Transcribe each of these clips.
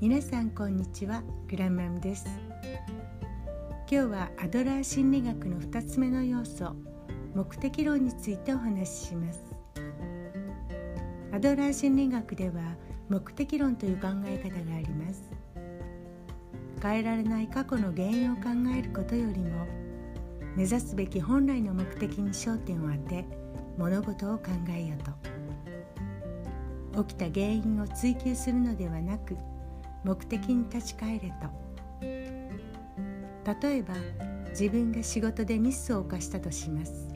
皆さんこんにちはグラマムです。今日はアドラー心理学の2つ目の要素目的論についてお話しします。アドラー心理学では目的論という考え方があります。変えられない過去の原因を考えることよりも目指すべき本来の目的に焦点を当て物事を考えよと。起きた原因を追求するのではなく目的に立ち返れと。例えば自分が仕事でミスを犯したとします。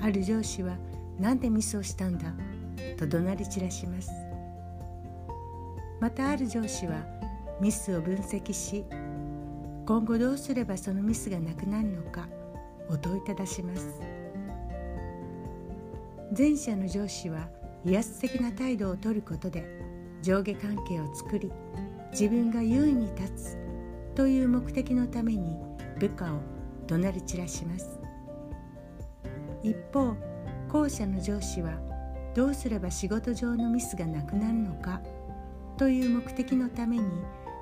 ある上司は何でミスをしたんだ？と怒鳴り散らします。またある上司はミスを分析し今後どうすればそのミスがなくなるのかお問いただします。前者の上司は威圧的な態度をとることで上下関係を作り自分が優位に立つという目的のために部下を怒鳴り散らします。一方後者の上司はどうすれば仕事上のミスがなくなるのかという目的のために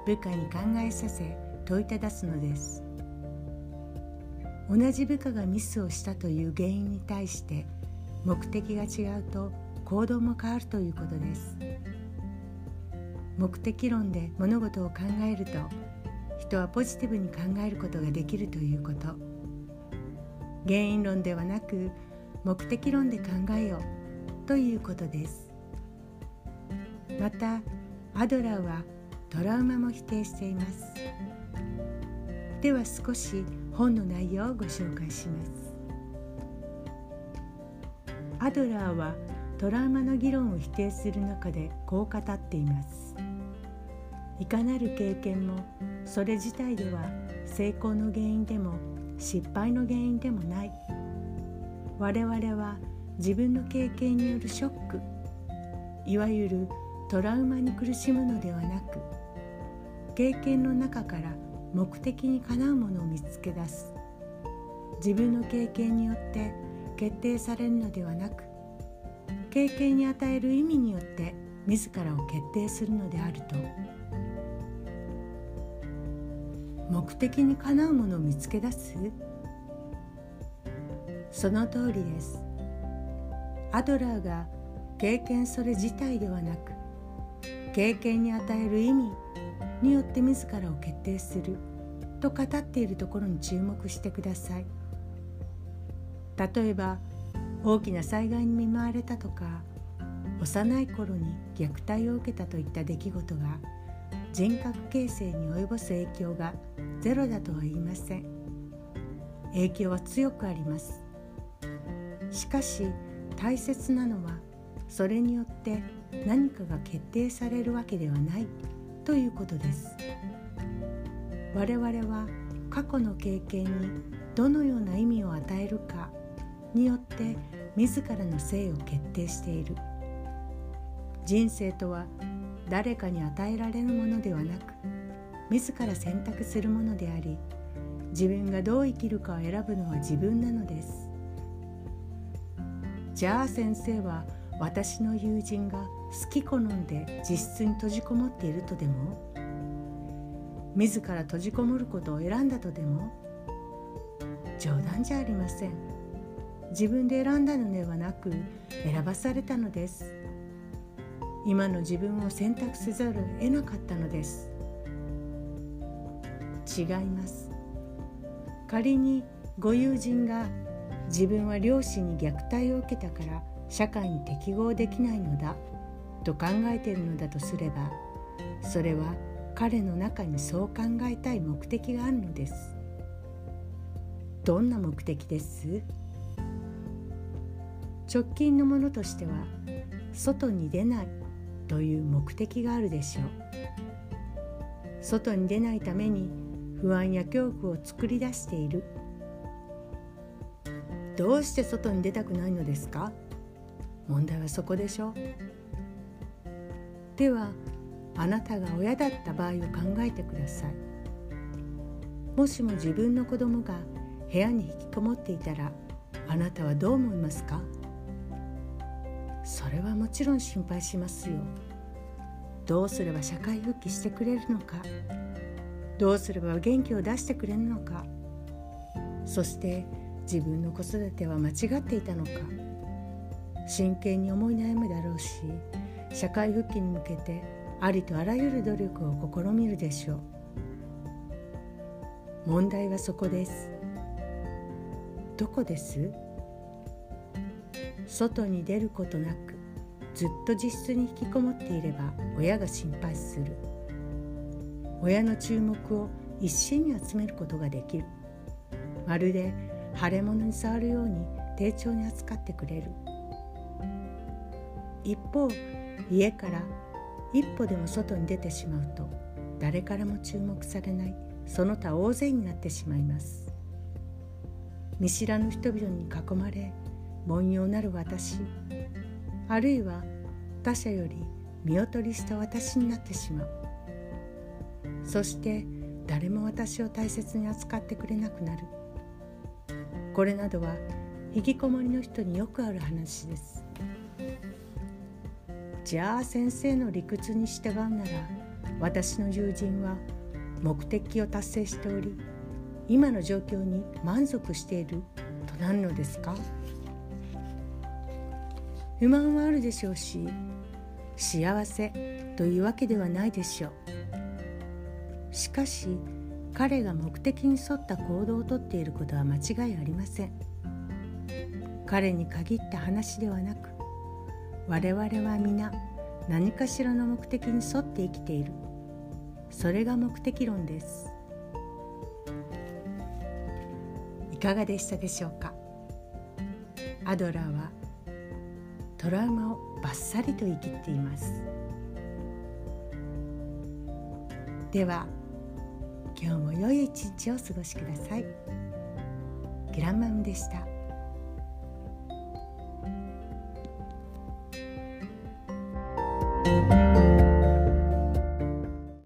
部下に考えさせ問いただすのです。同じ部下がミスをしたという原因に対して目的が違うと行動も変わるということです。目的論で物事を考えると人はポジティブに考えることができるということ。原因論ではなく目的論で考えようということです。またアドラーはトラウマも否定しています。では少し本の内容をご紹介します。アドラーはトラウマの議論を否定する中でこう語っています。いかなる経験もそれ自体では成功の原因でも失敗の原因でもない。我々は自分の経験によるショックいわゆるトラウマに苦しむのではなく経験の中から目的にかなうものを見つけ出す。自分の経験によって決定されるのではなく経験に与える意味によって自らを決定するのであると。目的にかなうものを見つけ出す。その通りです。アドラーが経験それ自体ではなく経験に与える意味によって自らを決定する。と語っているところに注目してください。例えば大きな災害に見舞われたとか幼い頃に虐待を受けたといった出来事が人格形成に及ぼす影響がゼロだとは言いません。影響は強くあります。しかし大切なのはそれによって何かが決定されるわけではないということです。我々は過去の経験にどのような意味を与えるかによって自らの性を決定している。人生とは誰かに与えられるものではなく自ら選択するものであり自分がどう生きるかを選ぶのは自分なのです。じゃあ先生は私の友人が好き好んで自室に閉じこもっているとでも自ら閉じこもることを選んだとでも冗談じゃありません。自分で選んだのではなく選ばされたのです。今の自分を選択せざるを得なかったのです。違います。仮にご友人が自分は両親に虐待を受けたから社会に適合できないのだと考えているのだとすればそれは彼の中にそう考えたい目的があるのです。どんな目的です？直近のものとしては外に出ないという目的があるでしょう。外に出ないために不安や恐怖を作り出している。どうして外に出たくないのですか？問題はそこでしょではあなたが親だった場合を考えてください。もしも自分の子供が部屋に引きこもっていたらあなたはどう思いますか？それはもちろん心配しますよ。どうすれば社会復帰してくれるのか？どうすれば元気を出してくれるのか。そして自分の子育ては間違っていたのか。真剣に思い悩むだろうし社会復帰に向けてありとあらゆる努力を試みるでしょう。問題はそこです。どこです？外に出ることなくずっと自室に引きこもっていれば親が心配する。親の注目を一身に集めることができる。まるで腫れ物に触るように丁重に扱ってくれる。一方家から一歩でも外に出てしまうと誰からも注目されないその他大勢になってしまいます。見知らぬ人々に囲まれ凡庸なる私あるいは他者より見劣りした私になってしまう。そして誰も私を大切に扱ってくれなくなる。これなどは引きこもりの人によくある話です。じゃあ先生の理屈に従うなら私の友人は目的を達成しており今の状況に満足しているとなるのですか？不満はあるでしょうし幸せというわけではないでしょう。しかし彼が目的に沿った行動をとっていることは間違いありません。彼に限った話ではなく我々は皆何かしらの目的に沿って生きている。それが目的論です。いかがでしたでしょうか？アドラーはトラウマをバッサリと生きっています。では今日も良い一日を過ごしください。グランマムでした「